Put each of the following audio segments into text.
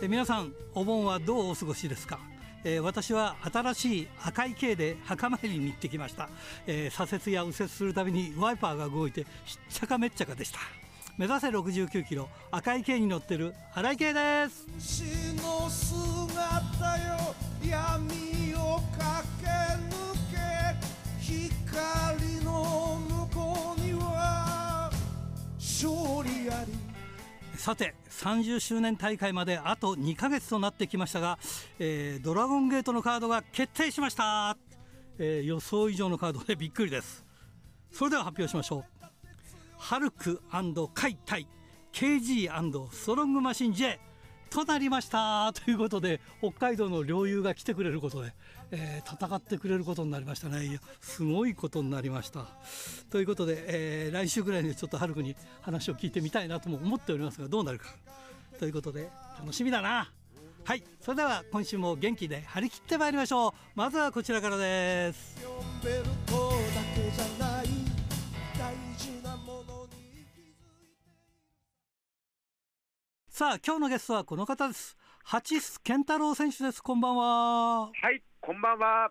え皆さんお盆はどうお過ごしですか？えー、私は新しい赤い系で墓参りに行ってきました、えー、左折や右折するたびにワイパーが動いてしっちゃかめっちゃかでした。目指せ69キロ赤い系に乗ってる荒井系です。さて30周年大会まであと2ヶ月となってきましたが、えー、ドラゴンゲートのカードが決定しました、えー、予想以上のカードで びっくりです。それでは発表しましょう。ハルクカイタイ KG& ストロングマシン J となりました。ということで北海道の領友が来てくれることで、えー、戦ってくれることになりましたね。すごいことになりました。ということで、えー、来週ぐらいにちょっとハルクに話を聞いてみたいなとも思っておりますがどうなるか。ということで楽しみだな。はい。それでは今週も元気で張り切ってまいりましょう。まずはこちらからです。さあ今日のゲストはこの方です。八須健太郎選手です。こんばんは。はい。こんばんは。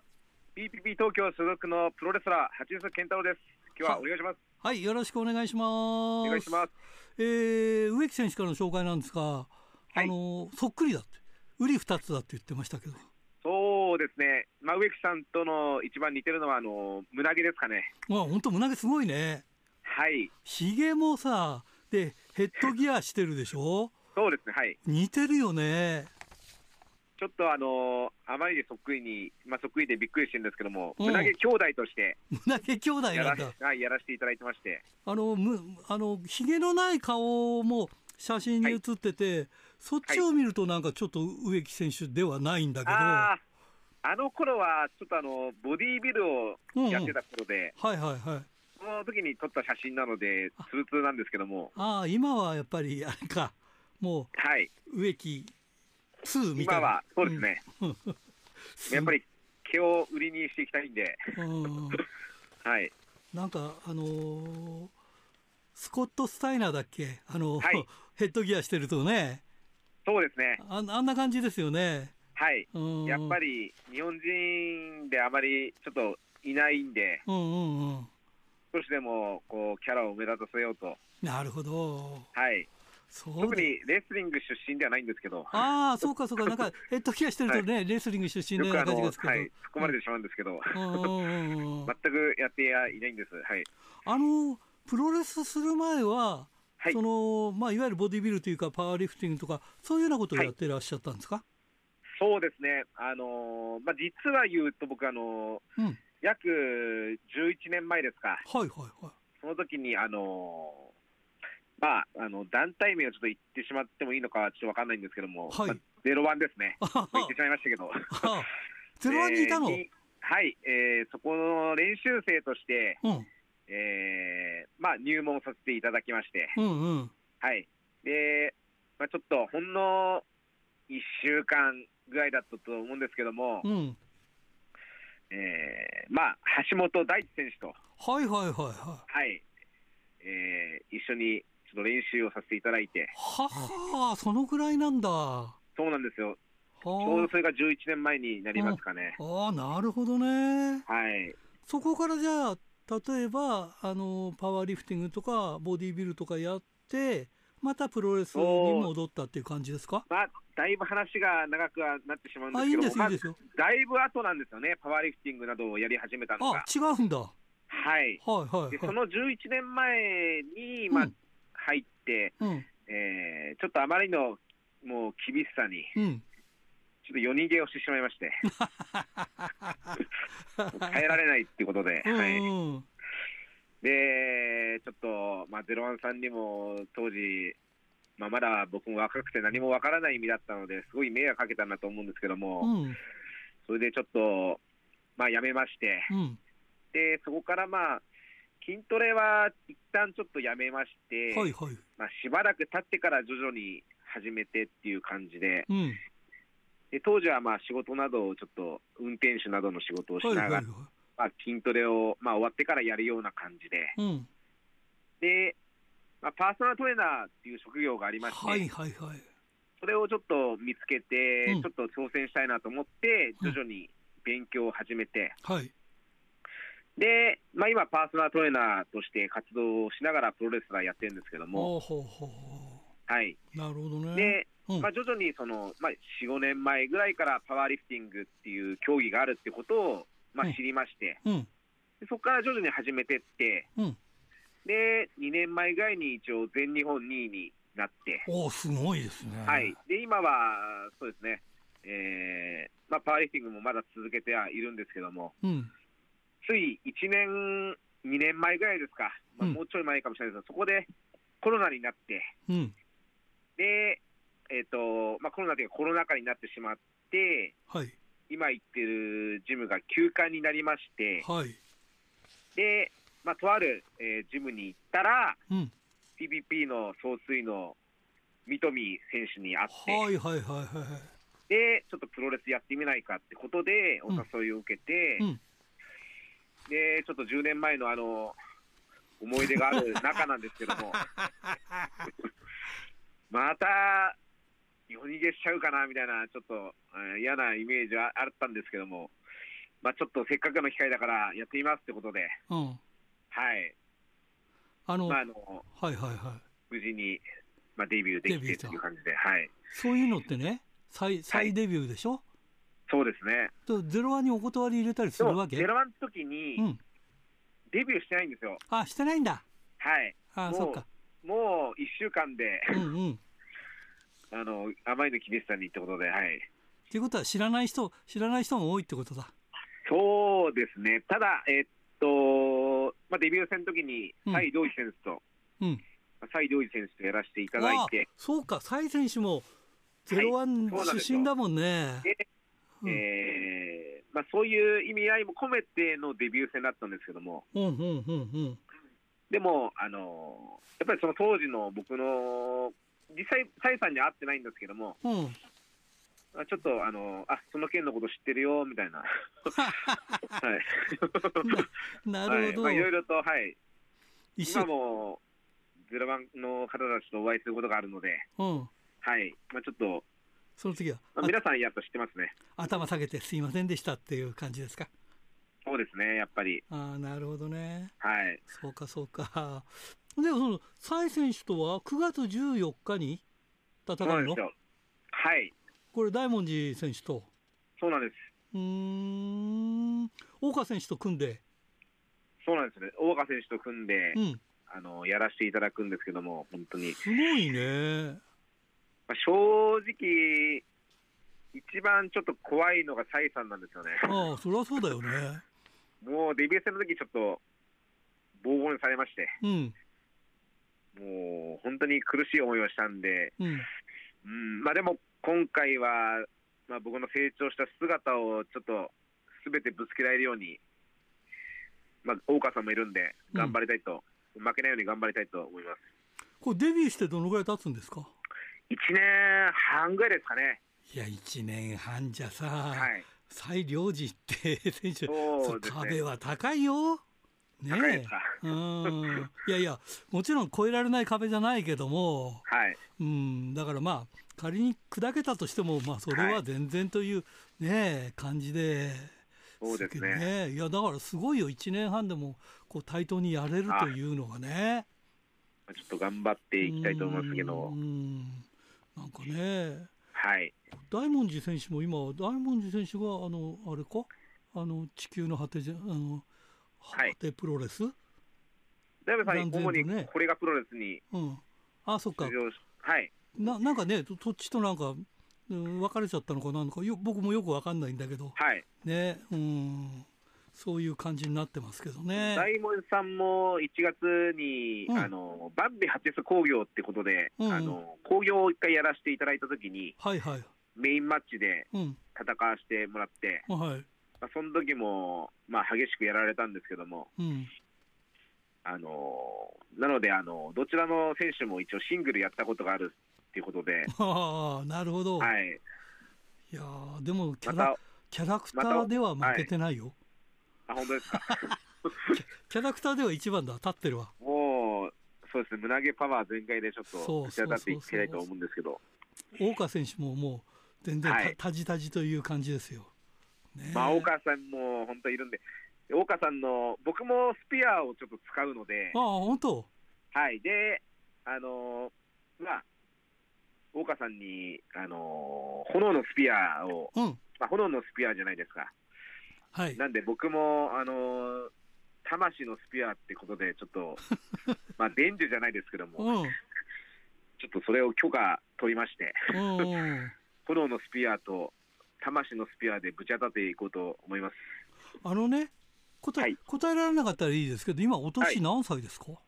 BPP 東京所属のプロレスラー八須健太郎です。今日はお願いします。はいよろしくお願いします。お願いします。えー、植木選手からの紹介なんですが、はい、あのそっくりだって売り二つだって言ってましたけど。そうですね、まあ、植木さんとの一番似てるのはあの胸毛ですかね。あ本当胸毛すごいね。はい。ひげもさでヘッドギアしてるでしょ？そうですね、はい。似てるよね。ちょっとあのあまりにそっくりに、まあ、そっくりでびっくりしてるんですけども、うん、胸毛兄弟として、胸毛兄弟なんだ。はい、やらせていただいてまして、あの、むあの、ひげのない顔も写真に写ってて、はい、そっちを見るとなんかちょっと植木選手ではないんだけど、ああの頃はちょっとあの、ボディービルをやってた頃で、うんうん、はいはいはい。その時に撮った写真なので、ツルツルなんですけども。ああ、今はやっぱり、あれか、もう、はい、植木2みたいな。今は、そうですね。うん、やっぱり毛を売りにしていきたいんで。はい。なんか、あのー、スコット・スタイナーだっけ？あの、はい、ヘッドギアしてるとね。そうですね。ああんな感じですよね。はい。やっぱり日本人であまりちょっといないんで、うんうんうん、少しでもこうキャラを目立たせようと。なるほど。はい。特にレスリング出身ではないんですけど。ああ、そうかそうか、なんか、ヘッドギアしてるとね、はい、レスリング出身のような感じですけど。はい、含まれてしまうんですけど、全くやっていないんです。はい。あの、プロレスする前は、はい、その、まあ、いわゆるボディビルというか、パワーリフティングとか、そういうようなことをやってらっしゃったんですか、はい、そうですね。あのまあ、実は言うと、僕、あのうん、約11年前ですか。はいはいはい。その時に、あのまあ、あの団体名をちょっと言ってしまってもいいのか、ちょっと分かんないんですけども、はい。まあ、ゼロワンですね、言ってしまいましたけど、ゼロワンにいたの、えー、はい、えー、そこの練習生として、うん、えー、まあ、入門させていただきまして、うんうん、はい。でまあ、ちょっとほんの1週間ぐらいだったと思うんですけども、うん、えー、まあ、橋本大地選手と、はいはいはいはい、はい。えー、一緒にちょっと練習をさせていただいて。はあ、そのぐらいなんだ。そうなんですよ。ちょうどそれが11年前になりますかね。ああ、なるほどね。はい。そこからじゃあ、例えば、あの、パワーリフティングとか、ボディービルとかやって、またプロレスに戻ったっていう感じですか？まあ、だいぶ話が長くはなってしまうんですけど、いいんですいいですよ、だいぶ後なんですよね、パワーリフティングなどをやり始めたのが。あ、違うんだ。はい。はいはい、はい、でその11年前に、まあ、うん、入って、うん、えー、ちょっとあまりのもう厳しさに、うん、ちょっと夜逃げをしてしまいまして、耐えられないってことで、はい、で、ちょっと、まあ、ゼロワンさんにも当時、まあ、まだ僕も若くて何もわからない意味だったので、すごい迷惑かけたなと思うんですけども、うん、それでちょっと、まあ、やめまして、うん、でそこからまあ、筋トレは一旦ちょっとやめまして、はいはい、まあ、しばらく経ってから徐々に始めてっていう感じで、うん、で当時はまあ仕事などをちょっと運転手などの仕事をしながら、はいはいはい、まあ、筋トレをまあ終わってからやるような感じで、うん、で、まあ、パーソナルトレーナーっていう職業がありまして、はいはいはい。それをちょっと見つけて、うん。ちょっと挑戦したいなと思って、徐々に勉強を始めて、はい。で、まあ、今、パーソナルトレーナーとして活動をしながらプロレスラーやってるんですけども、ほうほうほうほはい。う。なるほどね。で、うんまあ、徐々にその、まあ、4、5年前ぐらいからパワーリフティングっていう競技があるってことを、まうんあ、知りまして、うん。でそこから徐々に始めてって、うん。で、2年前ぐらいに一応全日本2位になって、おお、すごいですね。はい。で、今は、そうですね、えーまあ、パワーリフティングもまだ続けてはいるんですけども、うん。つい1年、2年前ぐらいですか、まあ、うんもうちょい前かもしれないですが、そこでコロナになって、うん。で、えっ、と、まあ、コロナというかコロナ禍になってしまって、はい。今行ってるジムが休館になりまして、はい。で、まあ、とある、えージムに行ったら、うん。PPP の総帥の三富選手に会って、はいはいはいはい。で、ちょっとプロレスやってみないかってことで、お誘いを受けて、うん。で、ちょっと10年前のあの、思い出がある中なんですけども、また、夜逃げしちゃうかなみたいな、ちょっと、えー嫌なイメージはあったんですけども、まあ、ちょっとせっかくの機会だからやってみますってことで、うん。はい、あの、まあ、はいあのはいはい。無事に、まあ、デビューできてっていう感じで、はい、そういうのってね、再再デビューでしょ、そうですね。とゼロワンにお断り入れたりするわけ？ゼロワンの時にうん。デビューしてないんですよ。あ、してないんだ。はい。あ、そっか。もう1週間で、うんうん。あの、甘いの決めてたにってことで、はい。っていうことは知らない人、知らない人も多いってことだ。そうですね。ただ、えっと、まあ、デビュー戦の時に、うん蔡良治選手と、うん。蔡良治選手とやらせていただいて、あそうか、蔡選手もゼロワン出身だもんね。でうんえーまあ、そういう意味合いも込めてのデビュー戦だったんですけども、うんうんうんうん。でも、あのやっぱりその当時の僕の、実際、蔡さんには会ってないんですけども、うん。あちょっと、あのあその件のこと知ってるよみたいな、はい、な はいるほど。まあいろいろと、はい、今。もゼロ番の方たちとお会いすることがあるので、うん。はいまあ、ちょっと、その次は、まあ、皆さんやっと知ってますね。あ頭下げてすいませんでしたっていう感じですか？そうですね、やっぱり。ああ、なるほどね。はい。そうかそうか。でもその蔡選手とは9月14日に戦うんの。はい。これ大文字選手と？そうなんです。うーん大岡選手と組んで、そうなんですね。大岡選手と組んで、うん、あの、やらせていただくんですけども、本当に。すごいね。まあ、正直、一番ちょっと怖いのが蔡さんなんですよね。ああ、そりゃそうだよね。もうデビュー戦の時ちょっと、防護にされまして、うん、もう本当に苦しい思いをしたんで、うん、うん、まあでも今回は、まあ、僕の成長した姿をちょっとすべてぶつけられるように、まあ、大川さんもいるんで、頑張りたいと、負けないように頑張りたいと思います。これデビューしてどのぐらい経つんですか？1年半ぐらいですかね。いや、1年半じゃさ、はい。蔡良治って選手、そうね壁は高いよ。ね高いですかうん。いやいや、もちろん越えられない壁じゃないけども、はい。うん、だからまあ、仮に砕けたとしても、まあ、それは全然というね、感じで。そうですけどね。いや、だからすごいよ、1年半でも、こう、対等にやれるというのがね。ちょっと頑張っていきたいと思いますけうど、ん。なんかね、はい。大文字選手も今、大文字選手が、あの、あれか、あの、地球の果てじゃ、あの、はい果てプロレス、ダイブさん、主ねにこれがプロレスにうん。あ、そっかはい。ななんかね、とそっちとなんか、うん、別れちゃったのかなんかよ、僕もよくわかんないんだけど、はい。ね、うん、そういう感じになってますけどね。大門さんも1月に、うんあのバンビ初ス工業ってことで、うんうんあの工業を一回やらせていただいたときに、はいはい。メインマッチでうん。戦わせてもらって、はい。まあ、その時も、まあ、激しくやられたんですけども、うん。あのなのであの、どちらの選手も一応シングルやったことがあるっていうことで、ああ、なるほど。はい、いやーでもキャまラ、た、キャラクターでは負けてないよ。あ本当ですか、キャラクターでは一番だ、立ってるわ。もう、そうですね、胸毛パワー全開でちょっと立ち上がっていきたいと思うんですけど。大川選手ももう全然たじたじという感じですよ。ね、まあ、大川さんも本当いるんで、大川さんの、僕もスピアをちょっと使うので、ああ、本当？はい、で、あのー、まあ、大川さんに、あのー、炎のスピアを、うん、まあ、炎のスピアじゃないですか。はい。なんで僕も、あのー、魂のスピアってことで、ちょっと、まあ、伝授じゃないですけども、うん、ちょっとそれを許可取りまして、炎のスピアと魂のスピアでぶち当たっていこうと思います。あのね、答えはい、答えられなかったらいいですけど、今、お年何歳ですか、はい、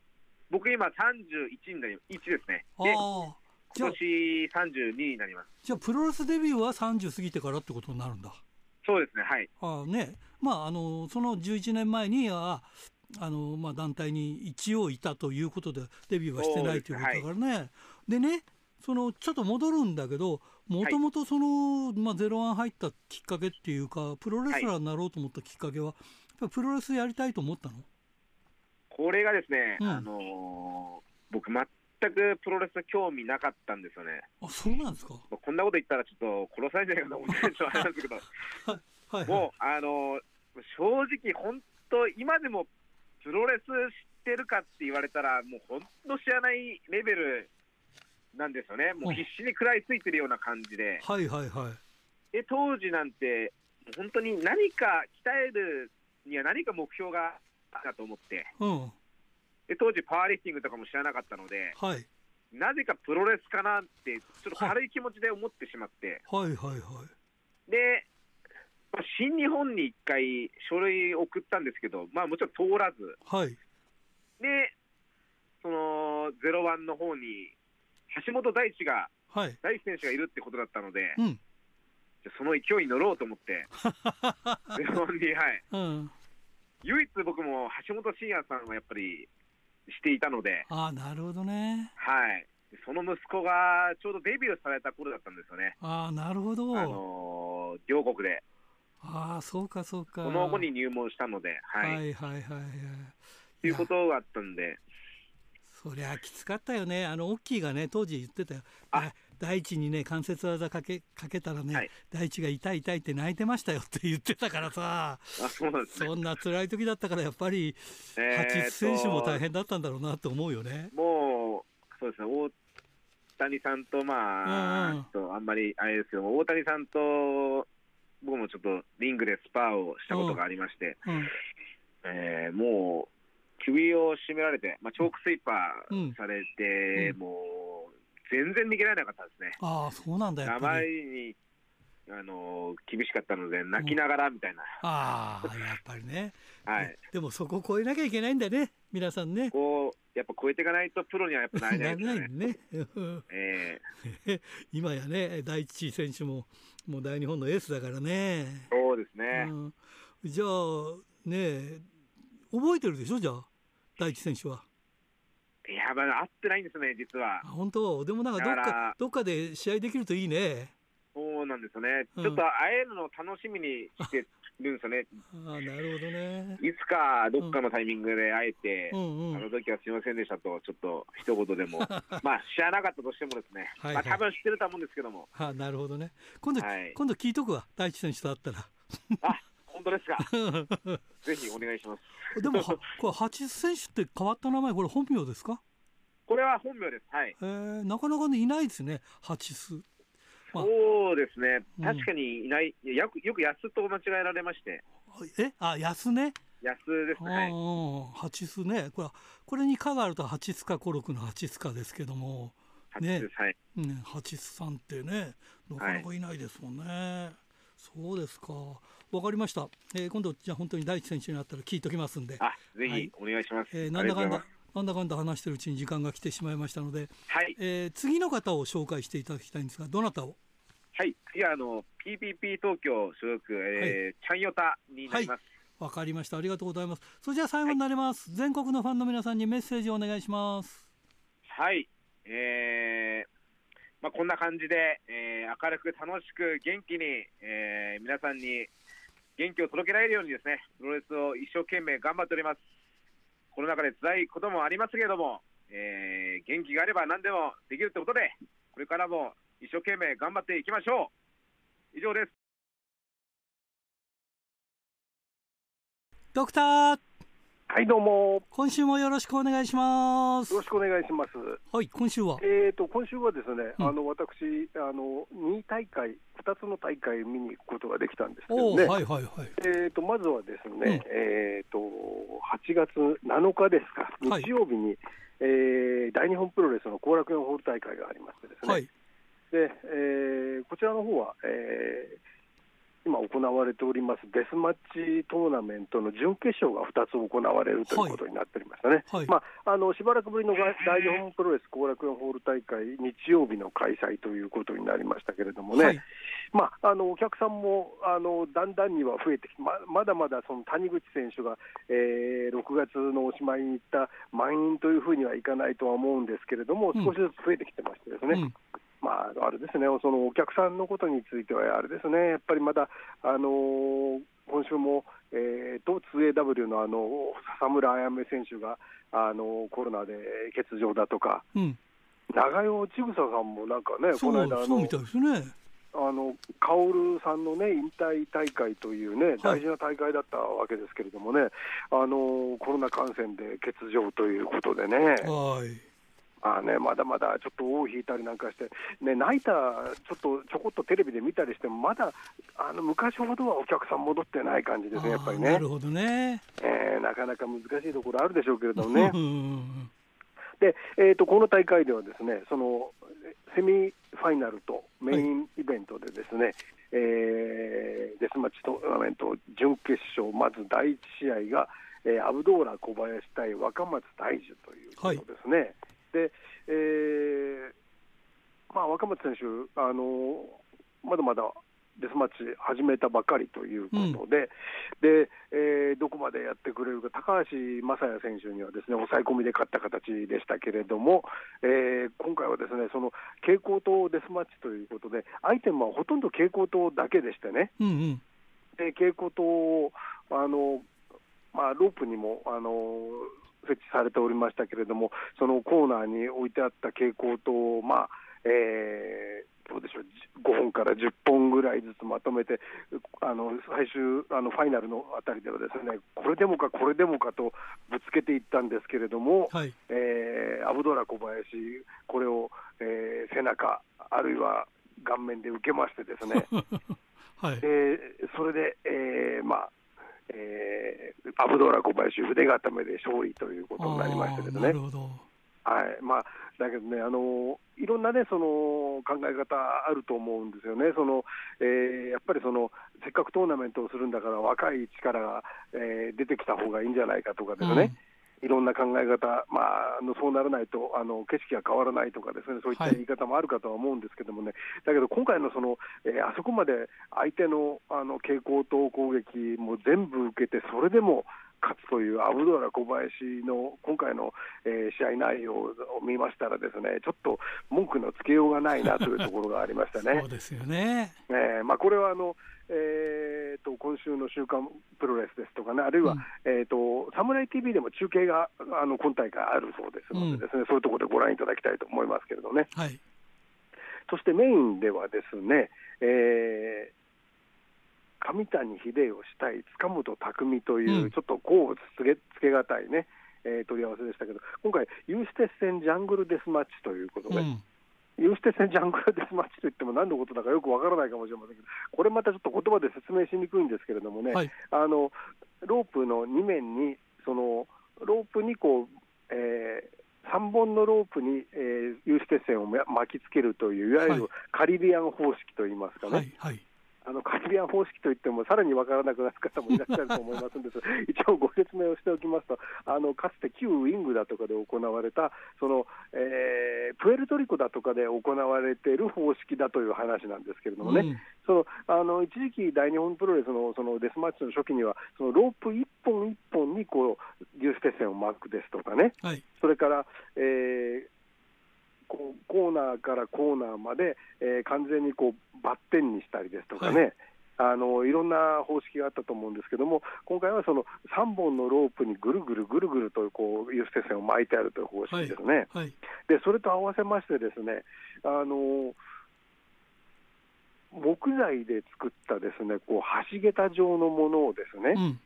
僕、今、31になり1ですね。ああ。今年32になります。じゃあ、プロレスデビューは30過ぎてからってことになるんだ。そうですね、はい。あね、まあ、あの、その11年前には、あの、まあ、団体に一応いたということで、デビューはしてないということだからね。でね、その、ちょっと戻るんだけど、もともとその、はい、まあ、ゼロワン入ったきっかけっていうか、プロレスラーになろうと思ったきっかけは、はい、やっぱプロレスやりたいと思ったの？これがですね、うん、あのー、僕、全くプロレス興味なかったんですよね。あ、そうなんですか？こんなこと言ったら、ちょっと殺されないかと思って、ちょっとあれなんですけど、はい。はい、もう、あのー、正直、本当、今でもプロレス知ってるかって言われたら、もう本当知らないレベルなんですよね、もう必死に食らいついてるような感じで。はいはいはい、で当時なんて、本当に何か鍛えるには何か目標があったと思って、うん、で当時、パワーリフティングとかも知らなかったので、はい、なぜかプロレスかなって、ちょっと軽い気持ちで思ってしまって、はい。はい。はい、で、まあ、新日本に1回書類送ったんですけど、まあ、もちろん通らず、はい、で、その01の方に橋本大地が、はい、大地選手がいるってことだったので、うん、じゃその勢いに乗ろうと思って、ゼロに、はい、うん、唯一僕も橋本真也さんはやっぱりしていたので、あなるほどね。はい。その息子がちょうどデビューされた頃だったんですよね。あなるほど。あのー、両国で。ああ、そうかそうか。その後に入門したので、はい。はいはいはいはい。ということがあったんで、そりゃきつかったよね、あのオッキーがね、当時言ってたよ、大地にね、関節技かけかけたらね、はい、大地が痛い痛いって泣いてましたよって言ってたからさ、あそうなんそんな辛い時だったから、やっぱり、八選手も大変だったんだろうなと思うよね。もう、そうですね、大谷さんと、まあ、うんうん、あんまりあれですけども、大谷さんと、僕もちょっとリングでスパーをしたことがありまして、うん。うん、えー、もう、首を絞められて、まあ、チョークスイーパーされて、うん、もう全然逃げられなかったですね。ああ、そうなんだよ。あまりにあの厳しかったので、泣きながらみたいな。ああ、やっぱりね。はい。でもそこを超えなきゃいけないんだね、皆さんね。こう、やっぱ超えていかないとプロにはやっぱなれないですね。ね。えー、今やね、第一選手も、もう大日本のエースだからね。そうですね。うん、じゃあ、ね覚えてるでしょ、じゃあ。大地選手は。いや、まだ会ってないんですね、実は。本当、でもなんかどっか、どっかで試合できるといいね。そうなんですよね、うん、ちょっと会えるのを楽しみにしてるんですよね。あなるほどね。いつかどっかのタイミングで会えて、うんうん、あの時はすみませんでしたと、ちょっと一言でも、まあ知らなかったとしてもですね、はい、はい、まあ多分知ってると思うんですけども。あなるほどね。今度、はい、今度聞いとくわ、大地選手と会ったら。あ本当ですか？ぜひお願いします。でも、これ八選手って変わった名前、これ本名ですか？これは本名です。はい。えー、なかなかね、いないですね、八ス。まあ、そうですね。確かにいない、うん、よく、よく安と間違えられまして。え、あ、安ね？安ですね。八スね、これ、これにかがあると八スかコロクの八スかですけども。ね、はい。うん、八スさんってね、なかなかいないですもんね。はい、そうですか。わかりました、えー、今度じゃあ本当に第一選手になったら聞いときますんで。あぜひお願いします、はい、えー、なんだかんだなんだかんだ話してるうちに時間が来てしまいましたので、はい。えー、次の方を紹介していただきたいんですがどなたを？はい。次はあの PPP 東京所属、えー、はい、チャンヨタになります。わ、はい、かりました。ありがとうございます。それじゃあ最後になります、はい、全国のファンの皆さんにメッセージをお願いします。はい。えーまあ、こんな感じで、えー、明るく楽しく元気に、えー、皆さんに元気を届けられるようにですね、プロレスを一生懸命頑張っております。この中で辛いこともありますけれども、えー、元気があれば何でもできるってことで、これからも一生懸命頑張っていきましょう。以上です。ドクターはいどうも。今週もよろしくお願いします。よろしくお願いします。はい今週は？えっ、ー、と今週はですね、うん、あの私あの2大会2つの大会見に行くことができたんですけどね。はいはいはい。えっ、ー、とまずはですね、うん、えっ、ー、と8月7日ですか日曜日に、はい、えー、大日本プロレスの後楽園ホール大会がありましてですね、はい、で、えー、こちらの方は、えー今行われておりますデスマッチトーナメントの準決勝が2つ行われるということになっておりましたね、はい。はい、まあ、あのしばらくぶりの大日本プロレス後楽園ホール大会、日曜日の開催ということになりましたけれどもね、はい、まあ、あのお客さんもあのだんだんには増えてきて、ままだまだその谷口選手が、えー、6月のおしまいに行った満員というふうにはいかないとは思うんですけれども、少しずつ増えてきてましてですね。うんまあ、あれですね、そのお客さんのことについては、あれですね、やっぱりまだ、あのー、今週も、えー、と 2AW のあの笹村彩芽選手が、あのコロナで欠場だとか、うん、長与千草さんもなんかね、この間あの、ね、あの薫さんのね、引退大会というね、大事な大会だったわけですけれどもね、はい、あのコロナ感染で欠場ということでね。はいまあね、まだまだちょっと尾を引いたりなんかして、ね、ナイター、ちょっとちょこっとテレビで見たりしても、まだあの昔ほどはお客さん戻ってない感じですね、やっぱりね。なるほどね、えー、なかなか難しいところあるでしょうけれどもね。で、えーと、この大会ではですねそのセミファイナルとメインイベントでですね、はい、えー、デスマッチトーナメント準決勝、まず第1試合が、えー、アブドーラ小林対若松大樹ということですね。はいで、えーまあ、若松選手、あのまだまだデスマッチ始めたばかりということで、うん、でえー、どこまでやってくれるか、高橋正也選手にはですね抑え込みで勝った形でしたけれども、えー、今回はですねその蛍光灯デスマッチということで、アイテムはほとんど蛍光灯だけでしてね、うんうん、で蛍光灯をあの、まあ、ロープにもあの設置されておりましたけれども、そのコーナーに置いてあった蛍光灯を、まあえー、どうでしょう5本から10本ぐらいずつまとめて、あの最終あのファイナルのあたりでは、ですねこれでもか、これでもかとぶつけていったんですけれども、はい、えー、アブドラ小林、これを、えー、背中、あるいは顔面で受けましてですね、はい。えー、それで、えーまあ、えー、アブドーラ小林、腕固めで勝利ということになりましたけどね。はいまあ、だけどね、あのいろんな、ね、その考え方あると思うんですよね、そのえー、やっぱりそのせっかくトーナメントをするんだから、若い力が、えー、出てきた方がいいんじゃないかとかですね。うんいろんな考え方、まあ、あのそうならないとあの景色が変わらないとかですね、そういった言い方もあるかとは思うんですけどもね、はい、だけど今回のその、えー、あそこまで相手のあの蛍光灯攻撃も全部受けて、それでも勝つというアブドラ小林の今回の、えー、試合内容を見ましたら、ですねちょっと文句のつけようがないなというところがありましたね。そうですよね、えーまあ、これはあのえーと、今週の週刊プロレスですとかね、あるいは、うん、えーと、サムライ TV でも中継があの今大会あるそうですのでですね、うん、そういうところでご覧いただきたいと思いますけれどね。はい、そしてメインではですね、えー、上谷秀吉対塚本匠という、うん、ちょっとこうつけつけがたいね、えー、問い合わせでしたけど、今回、有刺鉄線ジャングルデスマッチということで。うん有刺鉄線ジャングルデスマッチといっても何のことだかよくわからないかもしれませんけど、これまたちょっと言葉で説明しにくいんですけれどもね、はい、あのロープの2面に、そのロープにこう、えー、3本のロープに、えー、有刺鉄線を巻きつけるという、いわゆるカリビアン方式といいますかね。はいはいあのカリビアン方式といっても、さらに分からなくなる方もいらっしゃると思いますんです 一応ご説明をしておきますと、あのかつて旧ウィングだとかで行われた、そのえー、プエルトリコだとかで行われている方式だという話なんですけれどもね、うん、そのあの一時期、大日本プロレスのそのデスマッチの初期には、そのロープ一本一本にこう粒子鉄線を巻くですとかね、はい、それから、えー、こうコーナーからコーナーまで、えー、完全にこうバッテンにしたりですとかね、はい、あのいろんな方式があったと思うんですけども、今回はその3本のロープにぐるぐるぐるぐるとこう有刺鉄線を巻いてあるという方式ですね、はい。はい、でそれと合わせまして、ですねあの木材で作ったですねこう橋桁状のものをですね、うん、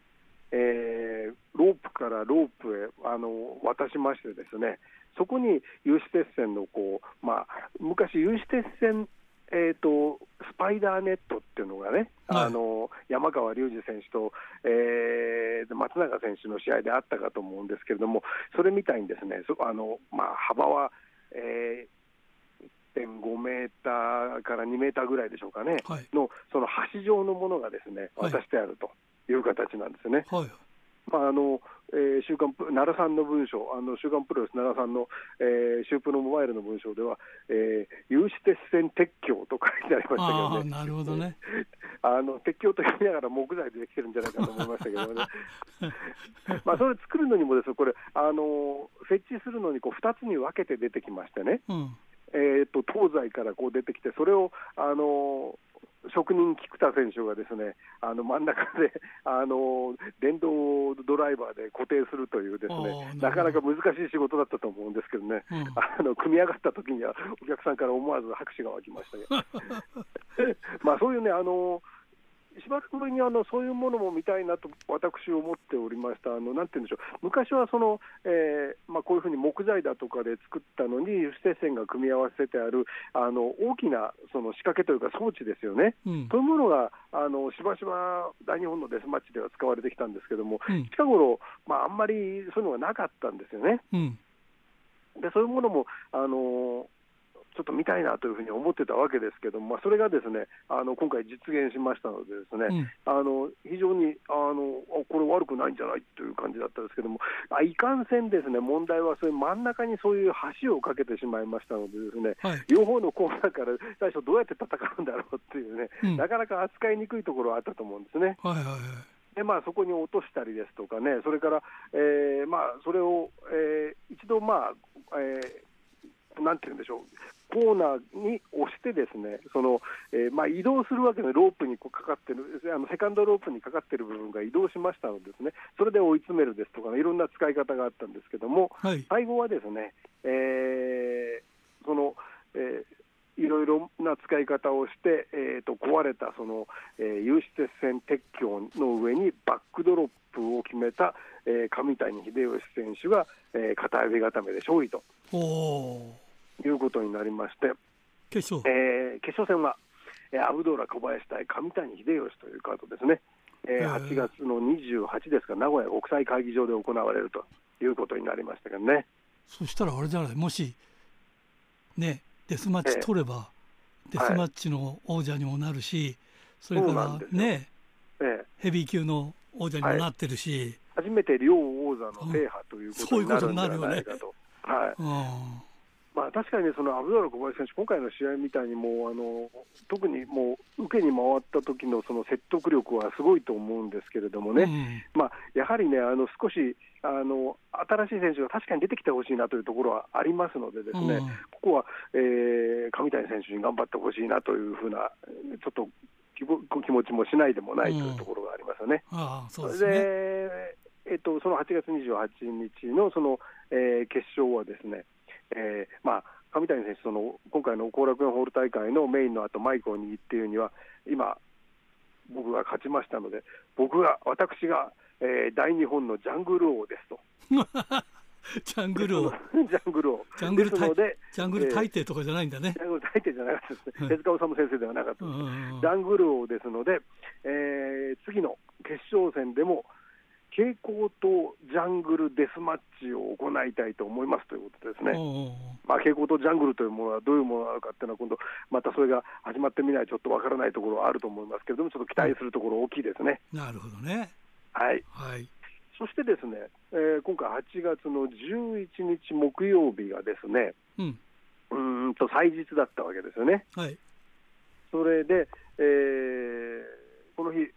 えー、ロープからロープへあの渡しまして、ですねそこに有刺鉄線のこう、まあ、昔、有刺鉄線えーと、スパイダーネットっていうのがね、はい、あの山川隆二選手と、えー、松永選手の試合であったかと思うんですけれども、それみたいにですね、あのまあ、幅は、えー、1.5メーターから2メーターぐらいでしょうかね、はい、のその橋状のものがですね渡してあるという形なんですね。はいまああのえー、週刊奈良さんの文章、あの週刊プロレス奈良さんの、えー、シュープロモバイルの文章では、えー、有刺鉄線鉄橋と書いてありましたけどね、なるほどね。あの鉄橋と言いながら木材でできてるんじゃないかと思いましたけどね、まあそれ作るのにもです、これ、あの設置するのにこう2つに分けて出てきましてね。うんえーと、東西からこう出てきて、それをあの職人、菊田選手がですねあの真ん中で あの電動ドライバーで固定するという、ですねなかなか難しい仕事だったと思うんですけどね、うん、あの組み上がった時には、お客さんから思わず拍手が湧きましたけど、まあそういうね、あのしばらくぶりにあのそういうものも見たいなと私、思っておりました、あのなんて言うんでしょう、昔はその、えーまあ、こういうふうに木材だとかで作ったのに、油性線が組み合わせてあるあの大きなその仕掛けというか装置ですよね、うん、そういうものがあのしばしば大日本のデスマッチでは使われてきたんですけども、うん、近頃、まあ、あんまりそういうのがなかったんですよね。うん、でそういうものもあのちょっと見たいなというふうに思ってたわけですけども、まあ、それがですねあの今回、実現しましたので、ですね、うん、あの非常にあのこれ悪くないんじゃないという感じだったんですけども、あいかんせんですね、問題はそういう真ん中にそういう橋をかけてしまいましたので、ですね、はい、両方のコーナーから最初、どうやって戦うんだろうっていうね、うん、なかなか扱いにくいところはあったと思うんですね。はいはいはい。でまあ、そこに落としたりですとかね、それから、えーまあ、それを、えー、一度、まあえー、なんて言うんでしょう、コーナーに押してですねその、えー、まあ、移動するわけでロープにこうかかってるあのセカンドロープにかかってる部分が移動しましたのでですね。それで追い詰めるですとか、ね、いろんな使い方があったんですけども、はい、最後はですね、えー、その、えーいろいろな使い方をして、えーと、壊れたその、えー、有刺鉄線鉄橋の上にバックドロップを決めた、えー、上谷秀吉選手が、えー、片指固めで勝利と。いうことになりまして、決勝,、えー、決勝戦は、えー、アブドーラ小林対上谷秀吉というカードですね、えー、8月の28ですか、名古屋国際会議場で行われるということになりましたけどね。そしたらあれじゃない、もし、ね、デスマッチ取れば、えー、デスマッチの王者にもなるし、それからね、えー、ヘビー級の王者にもなってるし、はい、初めて両王座の制覇ということになるんじゃないかと。はい、うんまあ、確かに、ね、そのアブドラ小林選手、今回の試合みたいにもうあの特にもう受けに回った時のその説得力はすごいと思うんですけれどもね、うん、まあ、やはりね、あの少しあの新しい選手が確かに出てきてほしいなというところはありますので、ですね、うん、ここは、えー、上谷選手に頑張ってほしいなというふうな、ちょっと気持ちもしないでもないというところがありますよね。うん、あそで、ね、えっと、その8月28日のその、えー、決勝はですね、えーまあ、上谷選手その、今回の後楽園ホール大会のメインの後マイクを握っているには、今、僕が勝ちましたので、僕が、私が、えー、大日本のジャングル王ですと。ジャングル王。ジャングル王。ジャングルですので、ジャングル大帝とかじゃないんだね。ジャングル大帝じゃなかったですね。手塚治虫先生ではなかったです。ジャングル王ですので、えー、次の決勝戦でも、蛍光とジャングルデスマッチを行いたいと思いますということですね、まあ、蛍光とジャングルというものはどういうものなのかっていうのは、今度、またそれが始まってみないとちょっとわからないところはあると思いますけれども、ちょっと期待するところ大きいですね。なるほどね。はい。はい。そしてですね、えー、今回8月の11日木曜日がですね、うん、うんと祭日だったわけですよね。はい。それで、えー、この日、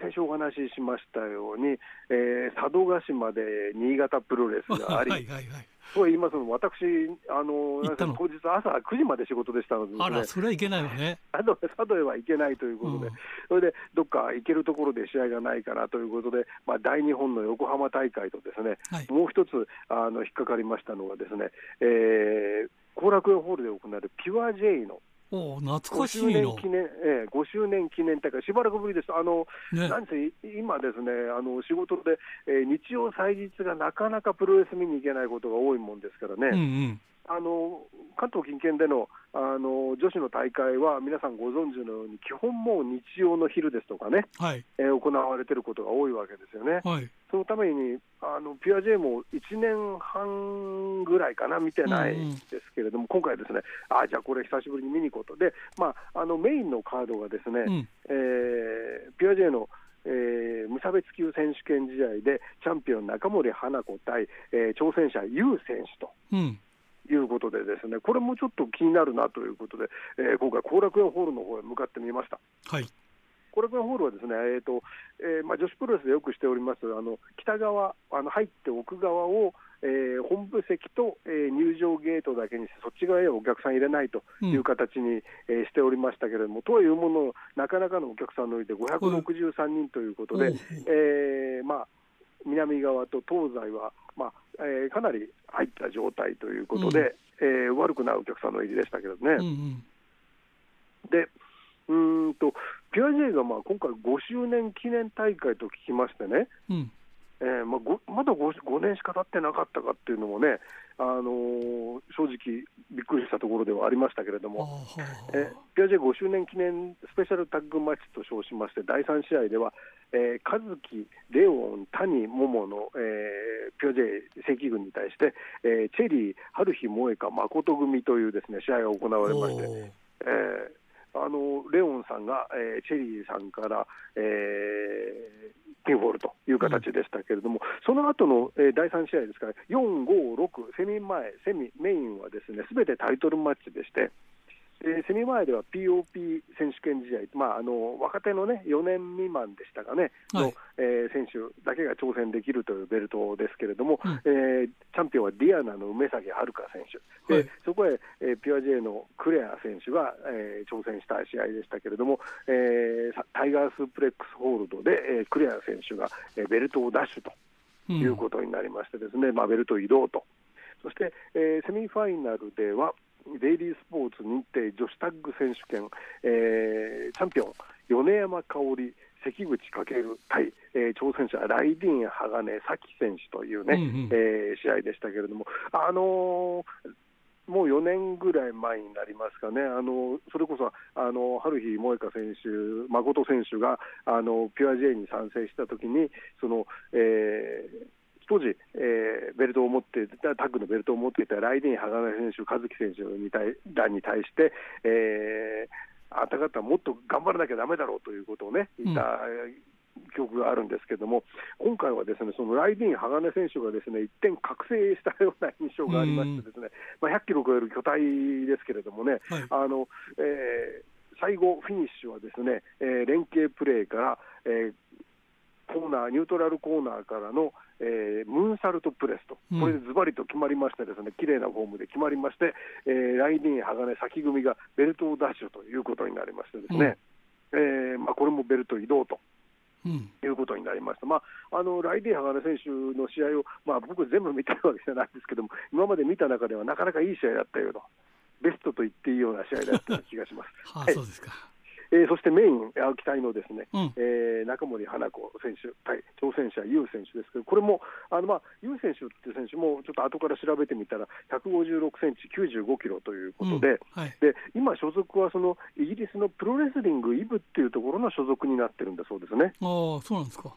先週お話ししましたように、えー、佐渡島で新潟プロレスがあり、はいはいはい。そう言いますの私、あの当日朝9時まで仕事でしたので、ね、あら、それはいけないわね。佐渡へは行けないということで、うん、それでどっか行けるところで試合がないかなということで、まあ、大日本の横浜大会とですね、はい、もう一つあの引っかかりましたのがですね、えー、後楽園ホールで行われるピュア J のお懐かしいの5周年記念、えー、5周年記念大会、しばらくぶりです、あの、ね、なんせ今ですね、あの仕事で、えー、日曜祭日がなかなかプロレス見に行けないことが多いもんですからね、うんうんあの関東近県でのあの女子の大会は皆さんご存知のように、基本もう日曜の昼ですとかね、はい、えー、行われていることが多いわけですよね。はい、そのためにあのピュア J も1年半ぐらいかな、見てないんですけれども、うんうん、今回ですね、あじゃあこれ、久しぶりに見に行こうと、で、まあ、あのメインのカードがですね、うん、えー、ピュア J のえー、無差別級選手権試合でチャンピオン中森花子対、えー、挑戦者、ユウ選手と。うんいうことで、ですねこれもちょっと気になるなということで、えー、今回、後楽園ホールの方へ向かってみました。はい。後楽園ホールはですね、えーとえーまあ、女子プロレスでよくしております、あの北側、あの入って奥側を、えー、本部席と、えー、入場ゲートだけにして、そっち側へお客さん入れないという形に、うん、えー、しておりましたけれども、というもの、なかなかのお客さんのいて563人ということで、えーまあ、南側と東西は、まあえー、かなり入った状態ということで、うん、えー、悪くないお客さんの入りでしたけどね。うんうん、でうんとがまあ今回5周年記念大会と聞きましてね、うんえーまあ、まだ 5, 5年しか経ってなかったかっていうのもね、あのー、正直、びっくりしたところではありましたけれども、えピアジェ5周年記念スペシャルタッグマッチと称しまして、第3試合では、えー、和樹、レオン、谷、桃の、えー、ピアジェ正規軍に対して、えー、チェリー、春日萌香、誠組というですね試合が行われまして。えーあのレオンさんが、えー、チェリーさんから、えー、ピンフォールという形でしたけれども、うん、その後の、えー、第3試合ですから、4、5、6、セミ前、セミ、メインはですね、すべてタイトルマッチでして、えー、セミ前では POP 選手権試合、まあ、あの若手の、ね、4年未満でしたかね、はい、のえー、選手だけが挑戦できるというベルトですけれども、うん、えー、チャンピオンはディアナの梅咲遥選手、で、はい、そこへ、えー、ピュア J のクレア選手が、えー、挑戦した試合でしたけれども、えー、タイガースプレックスホールドで、えー、クレア選手が、えー、ベルトを奪取ということになりましてですね、うん、まあ、ベルト移動と。そして、えー、セミファイナルでは、デイリースポーツ認定女子タッグ選手権、えー、チャンピオン、米山香織、関口翔対、えー、挑戦者、ライディン・鋼咲選手というね、うんうん、えー、試合でしたけれども、あのーもう4年ぐらい前になりますかね、あのそれこそあの春日萌香選手、誠選手があのピュア J に参戦したときに、そのえー、当時、えー、ベルトを持ってタッグのベルトを持っていたライデン・ハガナ選手、和樹選手に対らに対して、えー、あなた方もっと頑張らなきゃだめだろうということをね、言った、記憶があるんですけれども、今回はですねそのライディン・鋼選手がですね一点覚醒したような印象がありまして、ですね、まあ、100キロ超える巨体ですけれどもね、はい、あのえー、最後、フィニッシュはですね、えー、連携プレーから、えー、コーナー、ニュートラルコーナーからの、えー、ムーンサルトプレスと、これでズバリと決まりまして、ですね綺麗なフォームで決まりまして、えー、ライディン、鋼、先組がベルトをダッシュということになりましてですね、うん、えー、まあ、これもベルト移動と。うん、いうことになりました、まあ、あのライディン・鋼選手の試合を、まあ、僕、全部見てるわけじゃないですけども、今まで見た中ではなかなかいい試合だったよと、ベストと言っていいような試合だった気がします。はあ、そうですかえー、そしてメイン、期待のですね、うん、えー、中森華子選手対挑戦者、ユウ選手ですけど、これも、あのまあ、ユウ選手っていう選手も、ちょっと後から調べてみたら、156センチ、95キロということで、うん。はい、で今、所属はそのイギリスのプロレスリング、イブっていうところの所属になってるんだそうですね。あそうなんですか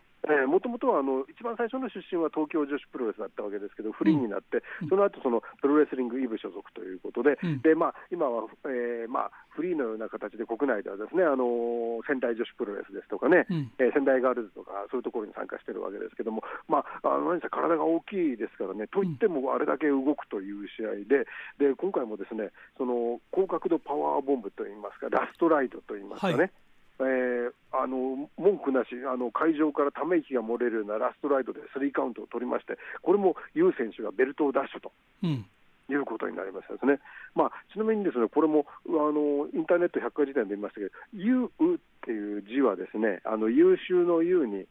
もともとはあの一番最初の出身は東京女子プロレスだったわけですけど、フリーになって、うん、その後そのプロレスリングイブ所属ということで、うん、でまあ、今は、えーまあ、フリーのような形で国内ではですね、あの仙台女子プロレスですとかね、うん、えー、仙台ガールズとか、そういうところに参加してるわけですけども、まあ、あの何せ体が大きいですからね、といってもあれだけ動くという試合で、で今回もですねその高角度パワーボムブといいますか、ラストライトといいますかね。はいえー、あの文句なしあの、会場からため息が漏れるようなラストライドでスリーカウントを取りまして、これもユウ選手がベルトを奪取と。うん。いうことになりましたですね、まあ、ちなみにですねこれもあのインターネット百科事典で言いましたけど、優っていう字はですねあの優秀の優に、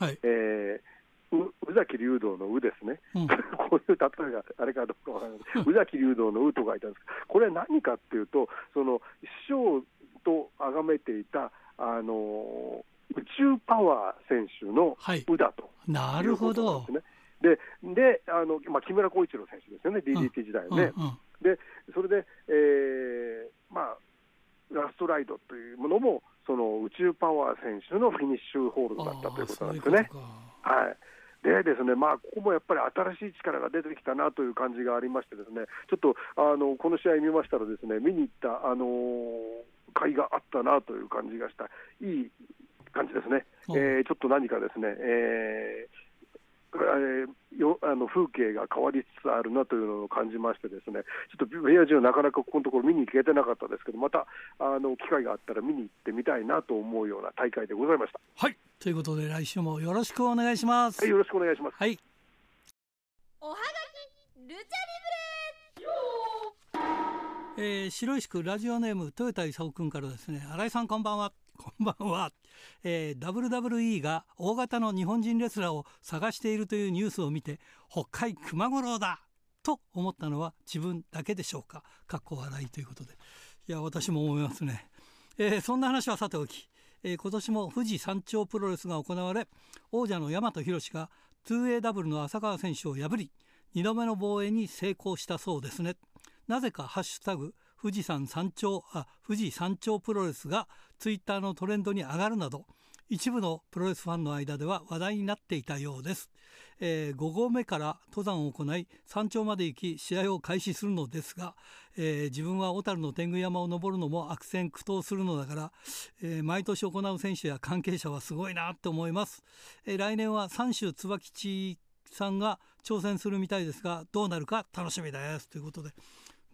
はい。えー宇崎竜道の宇ですね、うん、こういう例えがあれかどうかわからない、宇崎竜道の宇と書いてあるんですこれは何かっていうと、その師匠と崇めていた、あの宇宙パワー選手の宇だと、はい、なるほど。でであの、まあ、木村浩一郎選手ですよね、DDT 時代ね。うんうんうん、でそれで、えーまあ、ラストライドというものも、その宇宙パワー選手のフィニッシュホールドだったということなんですね。はいでですね、まあ、ここもやっぱり新しい力が出てきたなという感じがありまして、ですねちょっとあのこの試合見ましたら、ですね見に行った、あのー、甲斐があったなという感じがした、いい感じですね、えー、ちょっと何かですね、えーえー、よあの風景が変わりつつあるなというのを感じまして、ですねちょっとベアジオ、なかなかここのところ見に行けてなかったですけど、またあの機会があったら見に行ってみたいなと思うような大会でございました。はいということで、来週もよろしくお願いします。はい、よろしくお願いします。はい。おはがきルチャリブレえー、白石区ラジオネーム豊田勲君からですね。新井さんこんばんは。こんばんは、えー、WWE が大型の日本人レスラーを探しているというニュースを見て北海熊五郎だ！と思ったのは自分だけでしょうか？かっこ笑いということで。いや私も思いますね、えー、そんな話はさておき、えー、今年も富士山頂プロレスが行われ王者の大和宏が 2AW の浅川選手を破り2度目の防衛に成功したそうですね。なぜかハッシュタグ富士山山頂あ富士山頂プロレスがツイッターのトレンドに上がるなど一部のプロレスファンの間では話題になっていたようです、えー、5合目から登山を行い山頂まで行き試合を開始するのですが、えー、自分は小樽の天狗山を登るのも悪戦苦闘するのだから、えー、毎年行う選手や関係者はすごいなと思います、え来年は三州椿地さんが挑戦するみたいですがどうなるか楽しみです。ということで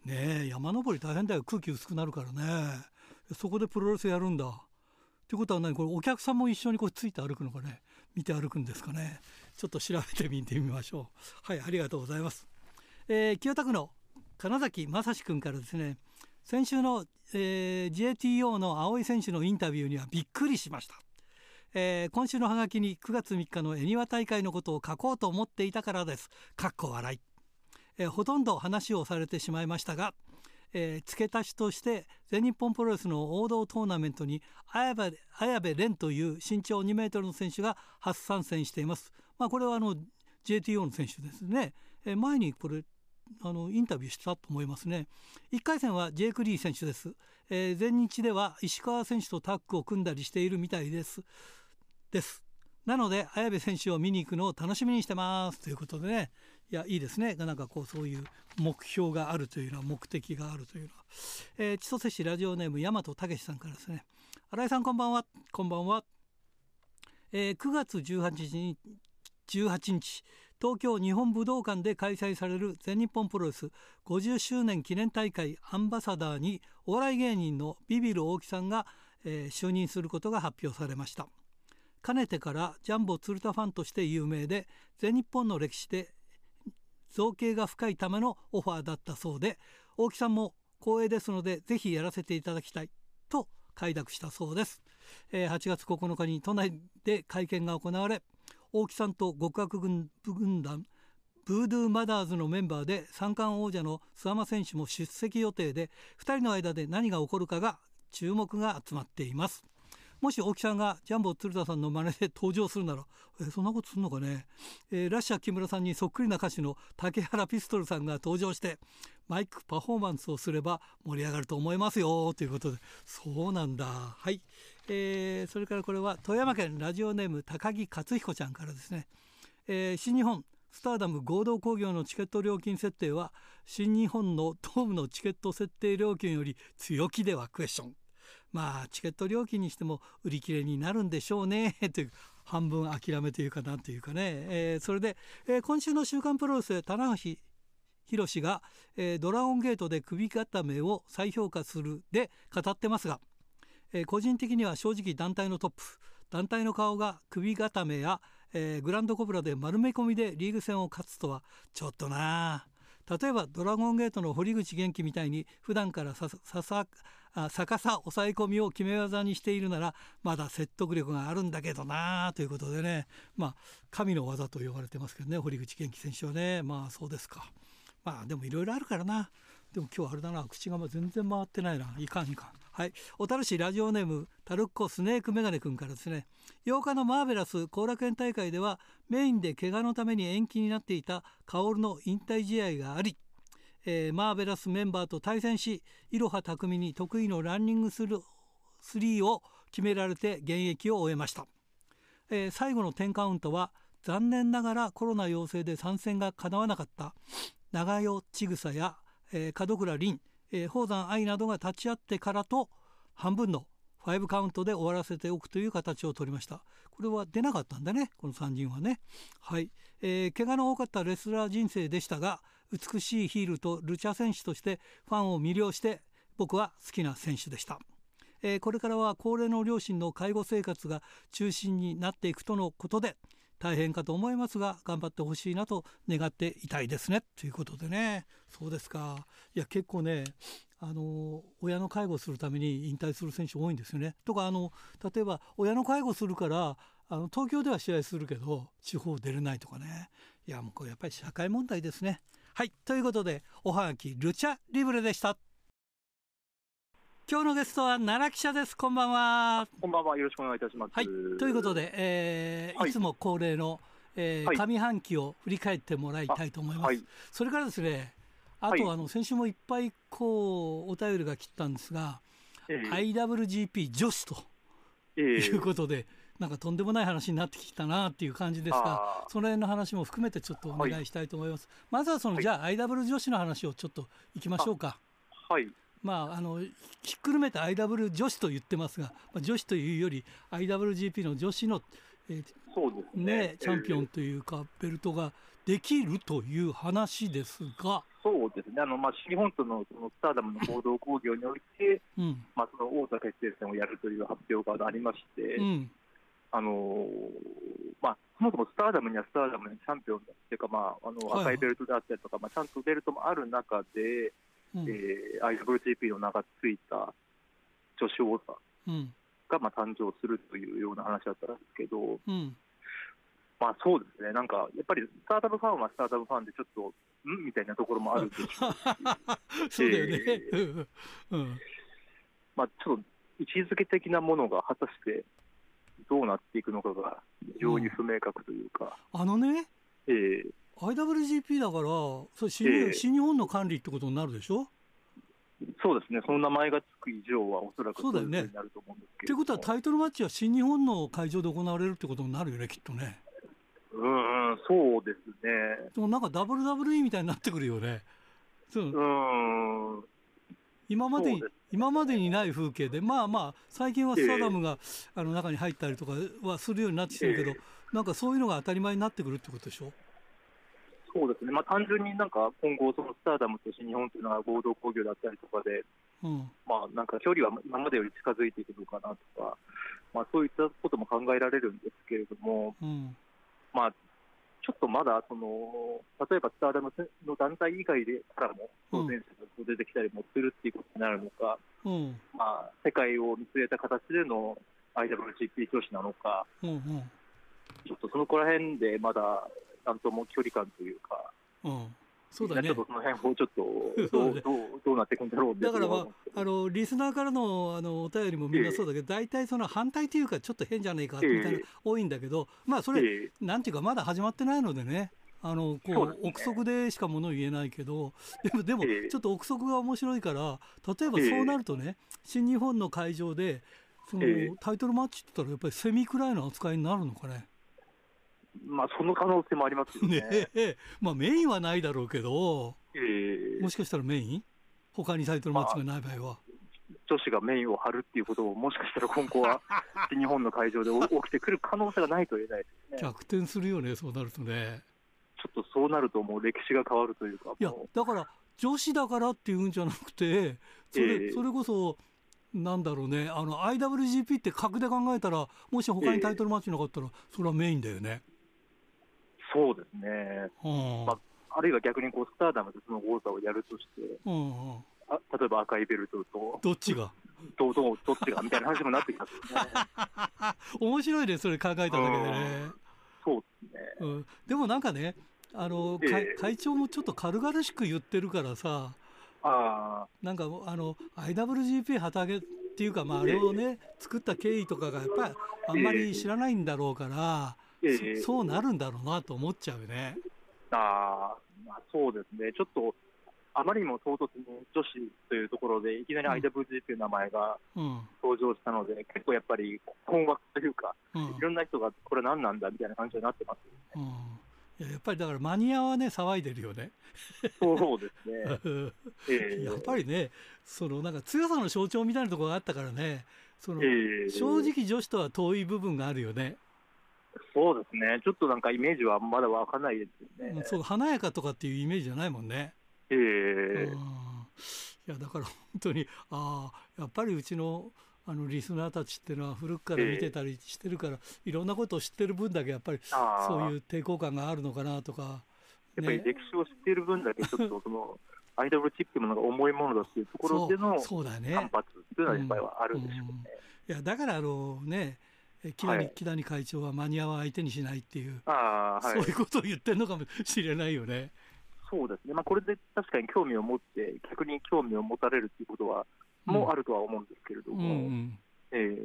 ねえ山登り大変だよ。空気薄くなるからね。そこでプロレスやるんだ。ってことは何？これお客さんも一緒にこうついて歩くのかね？見て歩くんですかね？ちょっと調べてみてみましょう。はいありがとうございます、えー、清田区の金崎正史君からですね。先週の、えー、JTO の青井選手のインタビューにはびっくりしました。えー、今週のハガキに9月3日の恵庭大会のことを書こうと思っていたからです。かっこ笑い。えー、ほとんど話をされてしまいましたが、えー、付け足しとして全日本プロレスの王道トーナメントに綾部綾部蓮という身長2メートルの選手が初参戦しています。まあ、これはあの JTO の選手ですね。えー、前にこれあのインタビューしたと思いますね。1回戦はジェイク・リー選手です。えー、全日では石川選手とタッグを組んだりしているみたいです。です。なので綾部選手を見に行くのを楽しみにしてますということでねいやいいですね。なんかこうそういう目標があるというのは目的があるというのは、えー、千歳市ラジオネーム大和武さんからですね。新井さんこんばんは。こんばんは、えー、9月18日に18日東京日本武道館で開催される全日本プロレス50周年記念大会アンバサダーにお笑い芸人のビビる大木さんが、えー、就任することが発表されました。かねてからジャンボ鶴田ファンとして有名で全日本の歴史で造形が深いためのオファーだったそうで大木さんも光栄ですのでぜひやらせていただきたいと快諾したそうです、えー、8月9日に都内で会見が行われ大木さんと極悪軍軍団ブードゥーマダーズのメンバーで三冠王者の諏訪間選手も出席予定で2人の間で何が起こるかが注目が集まっています。もし大木さんがジャンボ鶴田さんの真似で登場するなら、え、そんなことするのかね、えー、ラッシャー木村さんにそっくりな歌手の竹原ピストルさんが登場してマイクパフォーマンスをすれば盛り上がると思いますよということで。そうなんだ。はい、えー、それからこれは富山県ラジオネーム高木克彦ちゃんからですね、えー、新日本スターダム合同工業のチケット料金設定は新日本のドームのチケット設定料金より強気では？クエスチョン。まあチケット料金にしても売り切れになるんでしょうね。という半分諦めというかなんというかね、えー、それで、えー、今週の「週刊プロレス」で棚橋宏が、えー、ドラゴンゲートで首固めを再評価するで語ってますが、えー、個人的には正直団体のトップ。団体の顔が首固めや、えー、グランドコブラで丸め込みでリーグ戦を勝つとはちょっとな例えばドラゴンゲートの堀口元気みたいに普段からさささ逆さ抑え込みを決め技にしているならまだ説得力があるんだけどなということでね。まあ神の技と呼ばれてますけどね堀口元気選手はね。まあそうですか。まあでもいろいろあるからな。でも今日あれだな。口が全然回ってないな。いかんいかん。はい。小樽市ラジオネームタルッコスネークメガネ君からですね。8日のマーベラス後楽園大会ではメインで怪我のために延期になっていた薫の引退試合がありえー、マーベラスメンバーと対戦しいろは匠に得意のランニングスル3を決められて現役を終えました、えー、最後の10カウントは残念ながらコロナ陽性で参戦がかなわなかった長代千草や、えー、門倉凛、えー、宝山愛などが立ち会ってからと半分の5カウントで終わらせておくという形を取りました。これは出なかったんだねこの3人はね。はい、えー、怪我の多かったレスラー人生でしたが美しいヒールとルチャ選手としてファンを魅了して僕は好きな選手でした、えー、これからは高齢の両親の介護生活が中心になっていくとのことで大変かと思いますが頑張ってほしいなと願っていたいですね。ということでね。そうですか。いや結構ねあの親の介護するために引退する選手多いんですよね。とかあの例えば親の介護するからあの東京では試合するけど地方出れないとかね。いやもうこれやっぱり社会問題ですね。はいということでおはがきルチャリブレでした。今日のゲストは奈良記者です。こんばんは。こんばんは。よろしくお願いいたします。はい。ということで、えー、はい、いつも恒例の、えー、上半期を振り返ってもらいたいと思います。はい、それからですね、あと、あの先週もいっぱいこうお便りが来たんですが、えー、IWGP 女子ということで、なんかとんでもない話になってきたなっていう感じですが、その辺の話も含めてちょっとお願いしたいと思います。はい、まずはその、はい、じゃあ IW 女子の話をちょっといきましょうか。はい。まああのひっくるめて IW 女子と言ってますが、まあ、女子というより IWGP の女子の、えー、そうですね、ね、チャンピオンというか、ベルトができるという話ですが。そうですね、あのまあ、新日本とのそのスターダムの合同興行において、うん、まあ、その王座決定戦をやるという発表がありまして、うん、あのまあ、そもそもスターダムにはスターダムにチャンピオンっていうか、まあ、あの赤いベルトであったりとか、はい、まあ、ちゃんとベルトもある中で、うん、えー、IWGP の名がついた女子王座が、まあ、誕生するというような話だったんですけど、うん、まあそうですね、なんかやっぱりスターダムファンはスターダムファンで、ちょっと、ん？みたいなところもあるでしょうし、そうだよね、えー。うん、まあ、ちょっと位置づけ的なものが果たしてどうなっていくのかが非常に不明確というか。あのね、えー、IWGP だからそ新,、えー、新日本の管理ってことになるでしょ？そうですね、その名前がつく以上は、おそらくそういうになると思うんですけど。と、いうことは、タイトルマッチは新日本の会場で行われるってことになるよね、きっとね。うん、そうですね。でもなんか WWE みたいになってくるよね。そう。うん今までに今までにない風景で、まあまあ、最近はスタダムが、あの中に入ったりとかはするようになってきてるけど、なんかそういうのが当たり前になってくるってことでしょ？そうですね、まあ、単純になんか今後、そのスターダムと新日本というのは合同工業だったりとかで、うん、まあなんか距離は今までより近づいていくのかなとか、まあ、そういったことも考えられるんですけれども、うん、まあ、ちょっとまだその、例えばスターダムの団体以外でからも当選者が出てきたりもするっていうことになるのか、うん、まあ、世界を見据えた形での IWGP 教師なのか、うんうん、ちょっとそのこら辺でまだなんとも距離感というか。うんそうだね、ちょっとその辺をちょっと どうね、どうどうなっていくんだろうだから、まあ、あのリスナーからのあのお便りもみんなそうだけど、えー、大体その反対というか、ちょっと変じゃないかみたいな、えー、多いんだけど、まあ、それ、えー、なんていうか、まだ始まってないのでね。あのこう、ね、憶測でしかもの言えないけどでもでもちょっと憶測が面白いから例えばそうなるとね、新日本の会場でその、タイトルマッチって言ったらやっぱりセミくらいの扱いになるのかね。まあ、その可能性もありますよね。ねまあ、メインはないだろうけど、えー、もしかしたらメイン？他にタイトルマッチがない場合は。まあ女子がメインを張るっていうことを、もしかしたら今後は 日本の会場で起きてくる可能性がないと言えないですね。逆転するよね、そうなるとね。ちょっとそうなると、もう歴史が変わるというか。いや、だから、女子だからっていうんじゃなくて、それえー、それこそ、なんだろうね、あの IWGP って格で考えたら、もし他にタイトルマッチなかったら、それはメインだよね。そうですね、うん。まあ、あるいは逆にこうスターダムでその王座をやるとして、うんうん、あ例えば赤いベルトと、どっちが？どうどうどっちがみたいな話にもなってきたんですよね。面白いね、それ考えただけでね。そうですね。うん、でもなんかね、あの、ええ。会会長もちょっと軽々しく言ってるからさ、あなんかあの IWGP 旗揚げっていうか、まあ、あれをね、作った経緯とかがやっぱりあんまり知らないんだろうから、ええそそうなるんだろうなと思っちゃうよね。あー、まあ、そうですね、ちょっとあまりにも唐突に女子というところで、いきなり IWG という名前がうん登場したので、結構やっぱり困惑というか、うんいろんな人がこれ何なんだみたいな感じになってます。うんいややっぱりだからマニアはね騒いでるよね。そうですね。ええやっぱりねそのなんか強さの象徴みたいなところがあったからねその、ええ正直女子とは遠い部分があるよね。そうですね、ちょっとなんかイメージはまだわかんないですよね。うんそう華やかとかっていうイメージじゃないもんね。ええうんいやだから本当にああやっぱりうちのあのリスナーたちっていうのは古くから見てたりしてるから、いろんなことを知ってる分だけやっぱりそういう抵抗感があるのかなとか。やっぱり歴史を知っている分だけ、ちょっとその、アイドルチックものが重いものだっていうところでの反発っていうのはやっぱりはあるんでしょうね。いやだからあのねえ木谷,、はい。木谷会長はマニアは相手にしないっていう、ああ、はい。そういうことを言ってるのかもしれないよね。そうですね、まあ、これで確かに興味を持って、逆に興味を持たれるっていうことは、もうあるとは思うんですけれどうんも、うん、え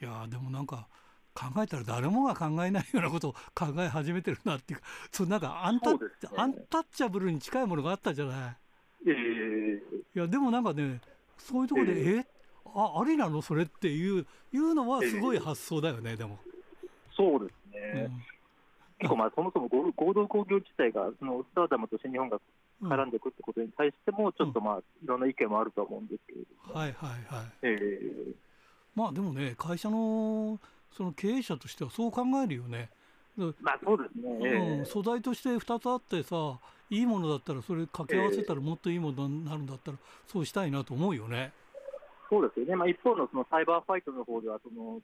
いやでもなんか考えたら誰もが考えないようなことを考え始めてるなっていう。かそうなんかアンタそうですね。アンタッチャブルに近いものがあったじゃない。ー。えいやでもなんかねそういうところで、ええあありなの？それっていういうのはすごい発想だよね、でも。ーそうですうね、ん。結構まあそもそも合合同工業自体が、そのスターダムと新日本がうん。絡んでいくってことに対しても、ちょっとまあ、いろんな意見もあるとは思うんですけれども、はいはいはい。えーまあでもね会社のその経営者としてはそう考えるよね。まあそうですね、えうん、ー素材として2つあってさいいものだったらそれ掛け合わせたらもっといいものになるんだったらそうしたいなと思うよね。そうですよね、まあ、一方のそのサイバーファイトの方では、その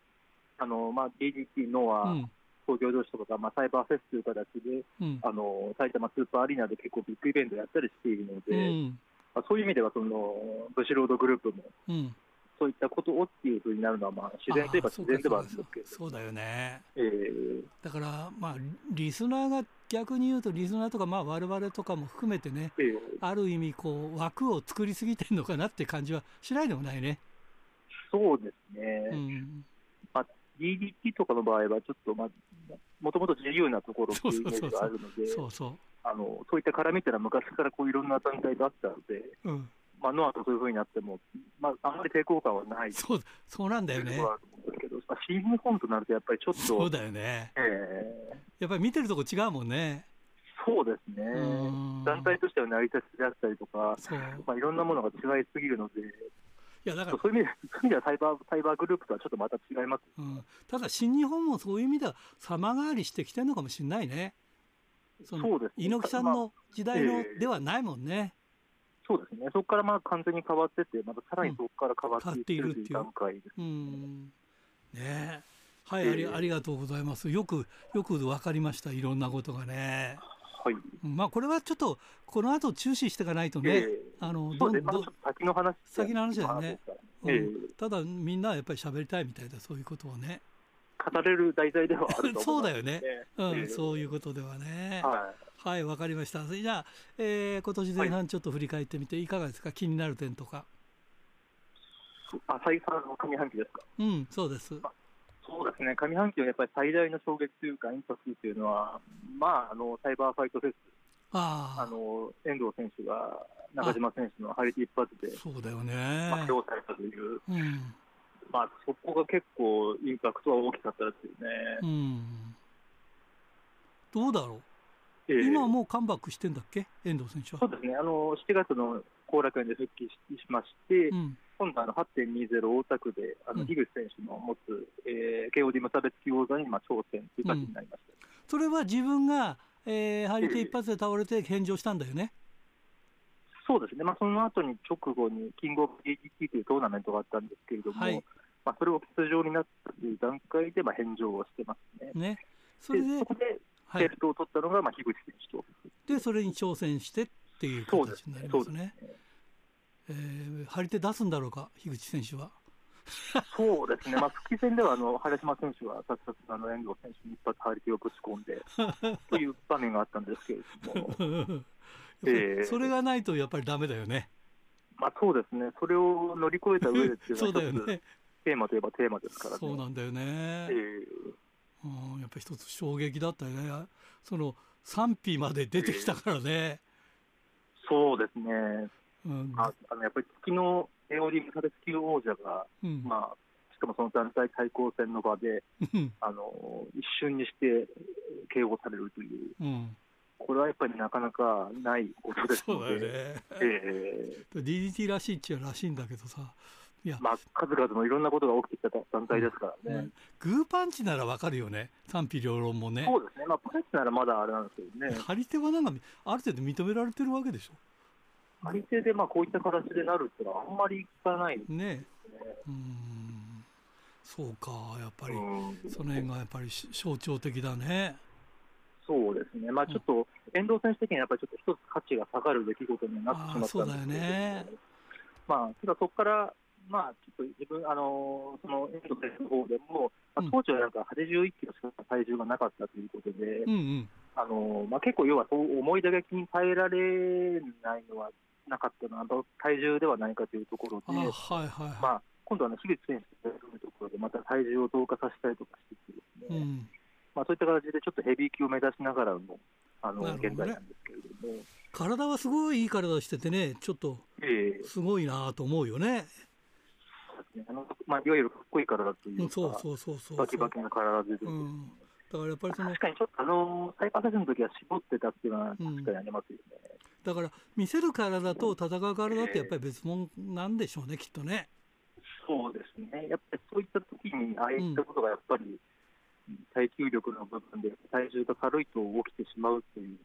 あのまあ、DDT、ノア、うん。工業同士とかが、まあ、サイバーフェスという形で、うん。あの埼玉スーパーアリーナで結構ビッグイベントやったりしているのうで、ん。まあ、そういう意味ではその、ブシロードグループもうん、そういったことをっていうふうになるのは、まあ、自然といえば自然ではあるんそうかですけれど、そうだよね。えーだからまあリスナーが逆に言うとリスナーとかまあ我々とかも含めてねえーある意味こう枠を作りすぎてるのかなって感じはしないでもないね。そうですね、うん、まあ、DDT とかの場合は、ちょっと、まあ、もともと自由なところっていうイメージがあるので、そういった絡みっていうのは昔からこういろんな団体があったので、う、うん、まあ、ノアとそういうふうになっても、まあ、あんまり抵抗感はないそうそうなんだよね。というところはあると思うんですけど、まあ、新日本となるとやっぱりちょっと、そうだよね。えーやっぱり見てるとこ違うもんね。そうですね。うん、団体としては成り立ちであったりとか、まあ、いろんなものが違いすぎるので、いやだからそういう意味でそういう意味ではサイバーサイバーグループとはちょっとまた違います。うん、ただ新日本もそういう意味では様変わりしてきてるのかもしれないね。そのそうですね。猪木さんまの時代のええ。ではないもんね。そうですね、そこからまあ完全に変わってって、またさらにそこから変わっていってるという段階です。うん。ねえ。はい、ええありありがとうございます。よくよく分かりました。いろんなことがね。はいうんまあこれはちょっとこの後注視していかないとね。ええあのどんどんま先の話先の話だよねですからうんええただみんなはやっぱり喋りたいみたいだそういうことをね。語れる題材ではあると そうだよね。うん、ええそういうことではね。ははい、わかりました。それじゃあ、えー今年前半ちょっと振り返ってみて、いかがですか、気になる点とか。い、あ再三の上半期ですか？うん、そうです。そうですね、上半期のやっぱり最大の衝撃というか、インパクトというのは、まあ、あのサイバーファイトフェス、ああ、あの遠藤選手が中島選手の張り手一発で、そうだよまあ、ね。評されたという、うん、まあ、そこが結構、インパクトは大きかったですよね。うん。どうだろえ今はもうカムバックしてんだっけ、遠藤選手は。そうですね、あの7月の後楽園で復帰しまして、うん、今度あの8.20大田区で、あうん。の樋口選手の持つ、えー、KOD 無差別級王座にまあ挑戦という形になりました。それは自分が、えー、張り手一発で倒れて返上したんだよね？そうですね、まあ、その後に直後に、キングオブ AGT というトーナメントがあったんですけれども、はい、まあ、それを出場になったという段階でまあ返上をしてますね。ね。それでそこでベルトを取ったのがまあ樋口選手と。で、それに挑戦してっていう形になりますね。すねえー、張り手出すんだろうか、樋口選手は。そうですね、まあ、復帰戦ではあの原島選手はさっさとあの遠藤選手に一発張り手をぶち込んで という場面があったんですけれども、えー、それがないとやっぱりだめだよね。まあ、そうですね、それを乗り越えた上でっていうのは、ね、テーマといえばテーマですからね。そうなんだよね。えー、うん、やっぱり一つ衝撃だったよね。その賛否まで出てきたからね。えー、そうですね。うん、ああのやっぱり月の AOD 無差別級王者が、うん、まあ、しかもその団体対抗戦の場で、あの一瞬にして KO されるという。うんこれはやっぱりなかなかないことですので、ね、えー、DDT らしいっちゃらしいんだけどさ、まあ、数々のいろんなことが起きてきた団体ですからね、うん、グーパンチならわかるよね、賛否両論もね。そうですね、まあ、パンチならまだあれなんですけどね。張り手はなんか、ある程度認められてるわけでしょ。張り手でまあこういった形でなるっていうのは、あんまり聞かないですね。ね。うん。そうか、やっぱり、その辺がやっぱり象徴的だね。そうですね、まあ、ちょっと、遠藤選手的にはやっぱりちょっと一つ価値が下がる出来事になってしまったんですけど、ね、まあ、ただそこから、まあ、ちょっと自分、あのその遠藤選手の方でも、まあ、当時はなんか81キロしか体重がなかったということで、うんうんあのまあ、結構、要はそう重い打撃に耐えられないのはなかったのは、体重ではないかというところで、はいはいまあ、今度は、ね、樋口選手というところで、また体重を増加させたりとかしてですね。うんまあ、そういった形でちょっとヘビー級を目指しながらのあの、ね、現在なんですけれども。体はすごいいい体しててね、ちょっとすごいなと思うよね。えー、あのまあ、いわゆるかっこいい体というか、そうそうそうそうバキバキな体で、うん、だからやっぱりその確かにちょっとあのサイパーセスの時は絞ってたっていうのは確かにありますよね、うん、だから見せる体と戦う体ってやっぱり別物なんでしょうね、えー、きっとね。そうですね、やっぱりそういった時にああいったことがやっぱり、耐久力の部分で体重が軽いと起きてしまうという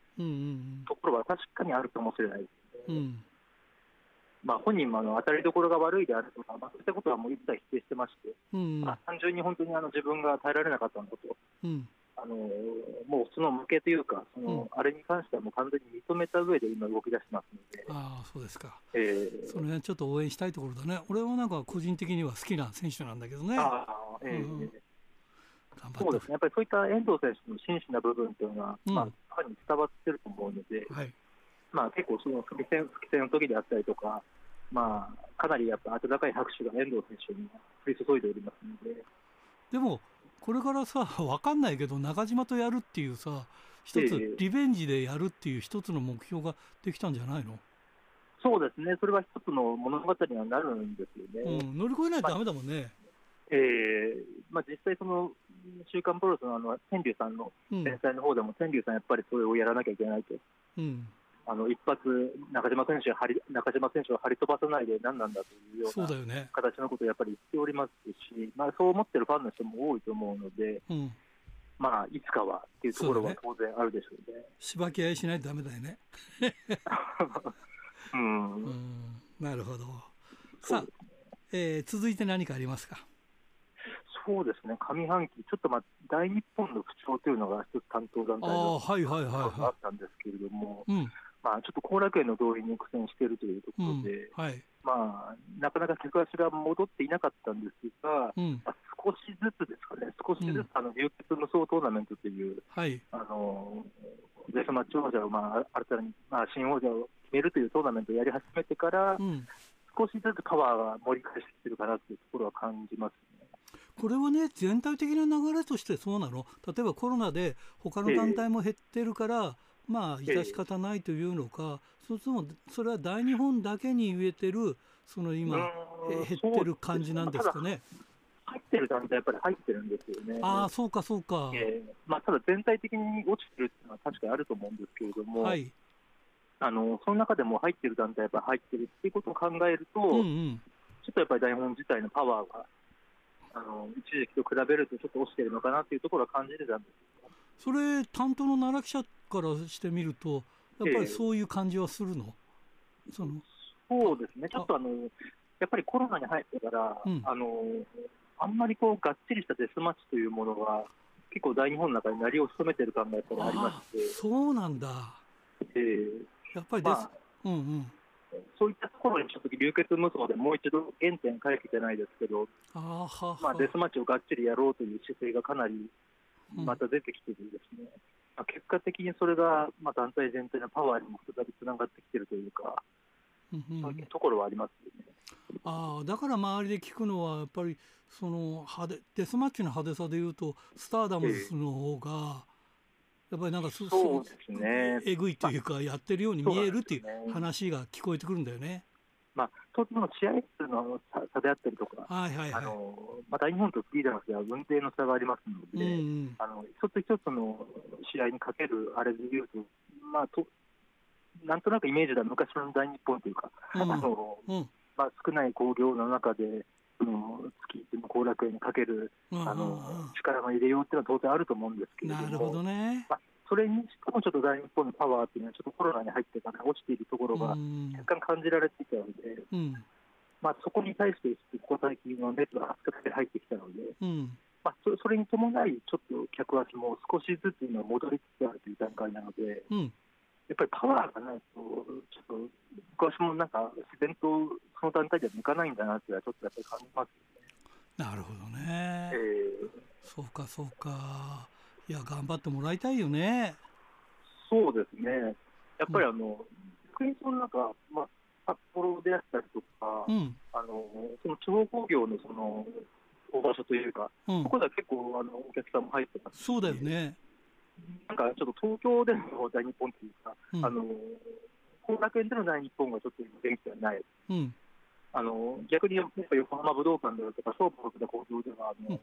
ところは確かにあるかもしれないですね。うんまあ、本人もあの当たりどころが悪いであるとか、まあ、そういったことはもう一切否定してまして、うん。まあ、単純に本当にあの自分が耐えられなかったんだと、うん、あのもうその負けというか、その、あれに関してはもう完全に認めた上で今、動き出してますので、あそうですか、えー、その辺ちょっと応援したいところだね、俺はなんか個人的には好きな選手なんだけどね。あえー、うん。そうですね、やっぱりそういった遠藤選手の真摯な部分というのは、うん、まあ、ファンに伝わってると思うので、はい、まあ、結構、その復帰戦復帰戦の時であったりとか、まあ、かなりやっぱ温かい拍手が遠藤選手に降り注いでおりますので。でも、これからさ、分かんないけど、中島とやるっていうさ、一つ、リベンジでやるっていう一つの目標ができたんじゃないの、そうですね、それは一つの物語にはなるんですよね。うん、乗り越えないとだめだもんね。まあえーまあ、実際、その週刊プロレスのあの天竜さんの連載の方でも、天竜さん、やっぱりそれをやらなきゃいけないと、うん、あの一発、中島選手を張り中島選手を張り飛ばさないで何なんだというような形のことをやっぱり言っておりますし、まあ、そう思ってるファンの人も多いと思うので、うん、まあ、いつかはっていうところは当然あるでしょうね。しばき合いしないとだめだよね。うん、うん、なるほど。さあ、えー、続いて何かありますか？そうですね、上半期、ちょっとまあ大日本の不調というのが一つ担当団体のあったんですけれども、まあ、ちょっと後楽園の動員に苦戦しているというところで、うんはい、まあ、なかなか客足が戻っていなかったんですが、うん、まあ、少しずつですかね、少しずつ、あの流血無双トーナメントという、はい、あのデスマッチ王者を、まあ、新たに、まあ、新王者を決めるというトーナメントをやり始めてから、うん、少しずつパワーが盛り返してきてるかなというところは感じますこれはね、全体的な流れとしてそうなの、例えばコロナで他の団体も減ってるから、えー、まあ、致し方ないというのか、そともそれは大日本だけに言えてる、その今、減ってる感じなんですかね。入ってる団体やっぱり入ってるんですよね。ああ、そうか、そうか。えー、まあ、ただ全体的に落ちてるっていうのは確かにあると思うんですけれども、はい、あのその中でも入ってる団体やっぱり入ってるっていうことを考えると、うんうん、ちょっとやっぱり大本自体のパワーがあの一時期と比べるとちょっと落ちてるのかなっていうところは感じてたんですそれ、担当の奈良記者からしてみると、やっぱりそういう感じはするの、その。そうですね、ちょっとあのやっぱりコロナに入ってから、うん、あのあんまりこうがっちりしたデスマッチというものが、結構大日本の中になりを潜めてる感がやっぱりありまして。そうなんだ。えー、やっぱりです、まあ、うんうん。そういったところにちょっと流血無双でもう一度原点回帰じゃないですけど、あはまあ、デスマッチをがっちりやろうという姿勢がかなりまた出てきてるんですね。うん、まあ、結果的にそれが、まあ、団体全体のパワーにも再びつながってきてるというか、そういうところはありますよね。あだから周りで聞くのはやっぱりその派手デスマッチの派手さでいうとスターダムスの方が、やっぱりなんかそそうですねえぐいというか、やってるように見えるっていう話が聞こえてくるんだよね。まあ、当然の試合数の差であったりとか、はいはいはい、あのまあ、大日本とスピーダースでは運転の差がありますので、うんうん、あの一つ一つの試合にかけるあれでいうと、まあ、となんとなくイメージでは昔の大日本というか、うん、あの、うんまあ、少ない興行の中で、その月一の後楽園にかける、あの力の入れようっていうのは当然あると思うんですけれども、なるほどねまあ、それにしてもちょっと大日本のパワーっていうのは、ちょっとコロナに入ってから落ちているところが若干感じられていたので、うん、まあ、そこに対して、ここ最近の熱が熱く入ってきたので。うんまあ、それに伴い、ちょっと客足も少しずつ今、戻りつつあるという段階なので、うん、やっぱりパワーがないと、ちょっと昔もなんか自然とその段階では向かないんだなっていうのは、ちょっとやっぱり感じますね。なるほどね。えー、そうか、そうか。いや、頑張ってもらいたいよね。そうですね。やっぱりあの、逆、うん、にそのなんか、まあ、札幌であったりとか、うん、あのその地方工業のその大場所というか、うん、ここでは結構あのお客さんも入ってますそうだよね。なんかちょっと東京での大日本っていうか、うん、あの後楽園での大日本がちょっと元気ではない、うん、あの逆にやっぱ横浜武道館であるとか、総武で工場ではあの、うん、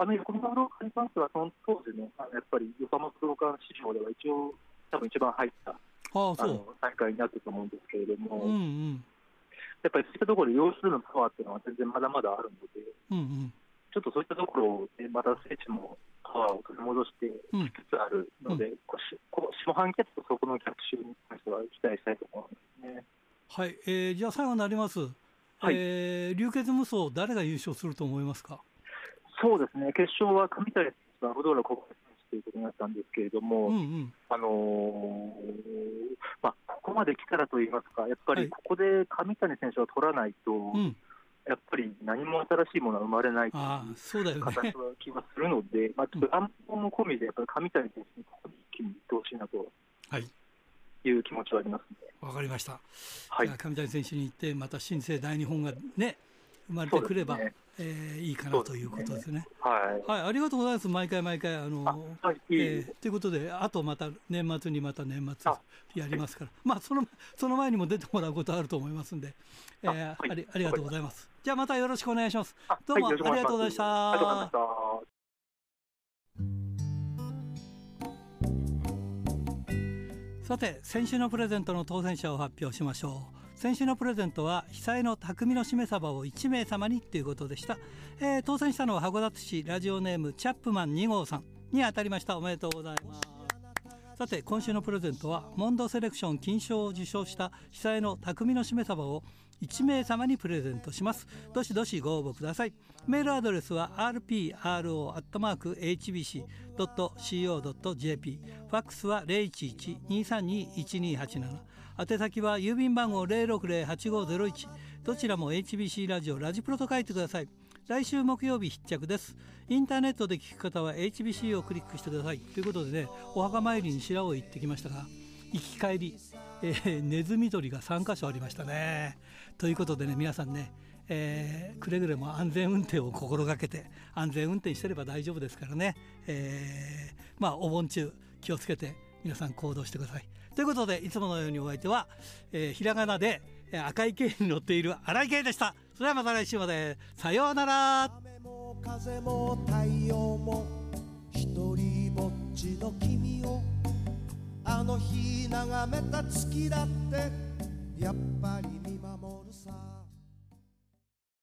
あの横浜武道館に関しては、その当時のあのやっぱり横浜武道館市場では一応、多分一番入ったああの大会になってると思うんですけれども。うんうん。やっぱりそういったところで要するのパワーっていうのは全然まだまだあるので、うんうん、ちょっとそういったところでまた聖地もパワーを取り戻してきつつあるので、うん、こう下半期とそこの逆襲に関しては期待したいと思うんですね。はい、えー、じゃあ最後になります、はい。えー、流血無双、誰が優勝すると思いますか？そうですね、決勝は上谷選手とアブドーラ国選手ということになったんですけれども、うんうん、あのー、まあ、ここまで来たらといいますか、やっぱりここで上谷選手は取らないと、うん。やっぱり何も新しいものは生まれないという形は気がするので、まあ、ちょっと乱暴も込みで、やっぱり上谷選手にここに一気にいってほしいなと。い。う気持ちはありますわ、ね、かりました。はい、上谷選手に行って、また新生大日本がね、生まれてくれば、ねえー、いいかなということですね。はい、はい、ありがとうございます。毎回毎回あのあ、はい、えー、ということで、あとまた年末にまた年末やりますから、まあそのその前にも出てもらうことあると思いますんで、えー、あありありがとうございます。じゃあまたよろしくお願いします。どうもありがとうございました。ありがとうございました。さて先週のプレゼントの当選者を発表しましょう先週のプレゼントは被災の匠のしめ鯖を1名様にということでした、えー、当選したのは函館市ラジオネームチャップマン2号さんに当たりました。おめでとうございます。さて今週のプレゼントはモンドセレクション金賞を受賞した被災の匠のしめ鯖を1名様にプレゼントします。どしどしご応募ください。メールアドレスは rpro.hbc.co.jp ファックスは011-232-1287宛先は郵便番号060-8501どちらも HBC ラジオラジプロと書いてください。来週木曜日必着です。インターネットで聞く方は HBC をクリックしてください。ということでねお墓参りに白を行ってきましたが行き帰り、えー、ネズミ捕りが3箇所ありましたね。ということでね皆さんね、えー、くれぐれも安全運転を心がけて安全運転してれば大丈夫ですからね、えー、まあお盆中気をつけて皆さん行動してください。ということでいつものようにお相手は、えー、ひらがなで赤い系に乗っている荒井圭でした。それではまた来週までさようなら。雨も風も太陽も一人ぼっちの君をあの日眺めた月だってやっぱり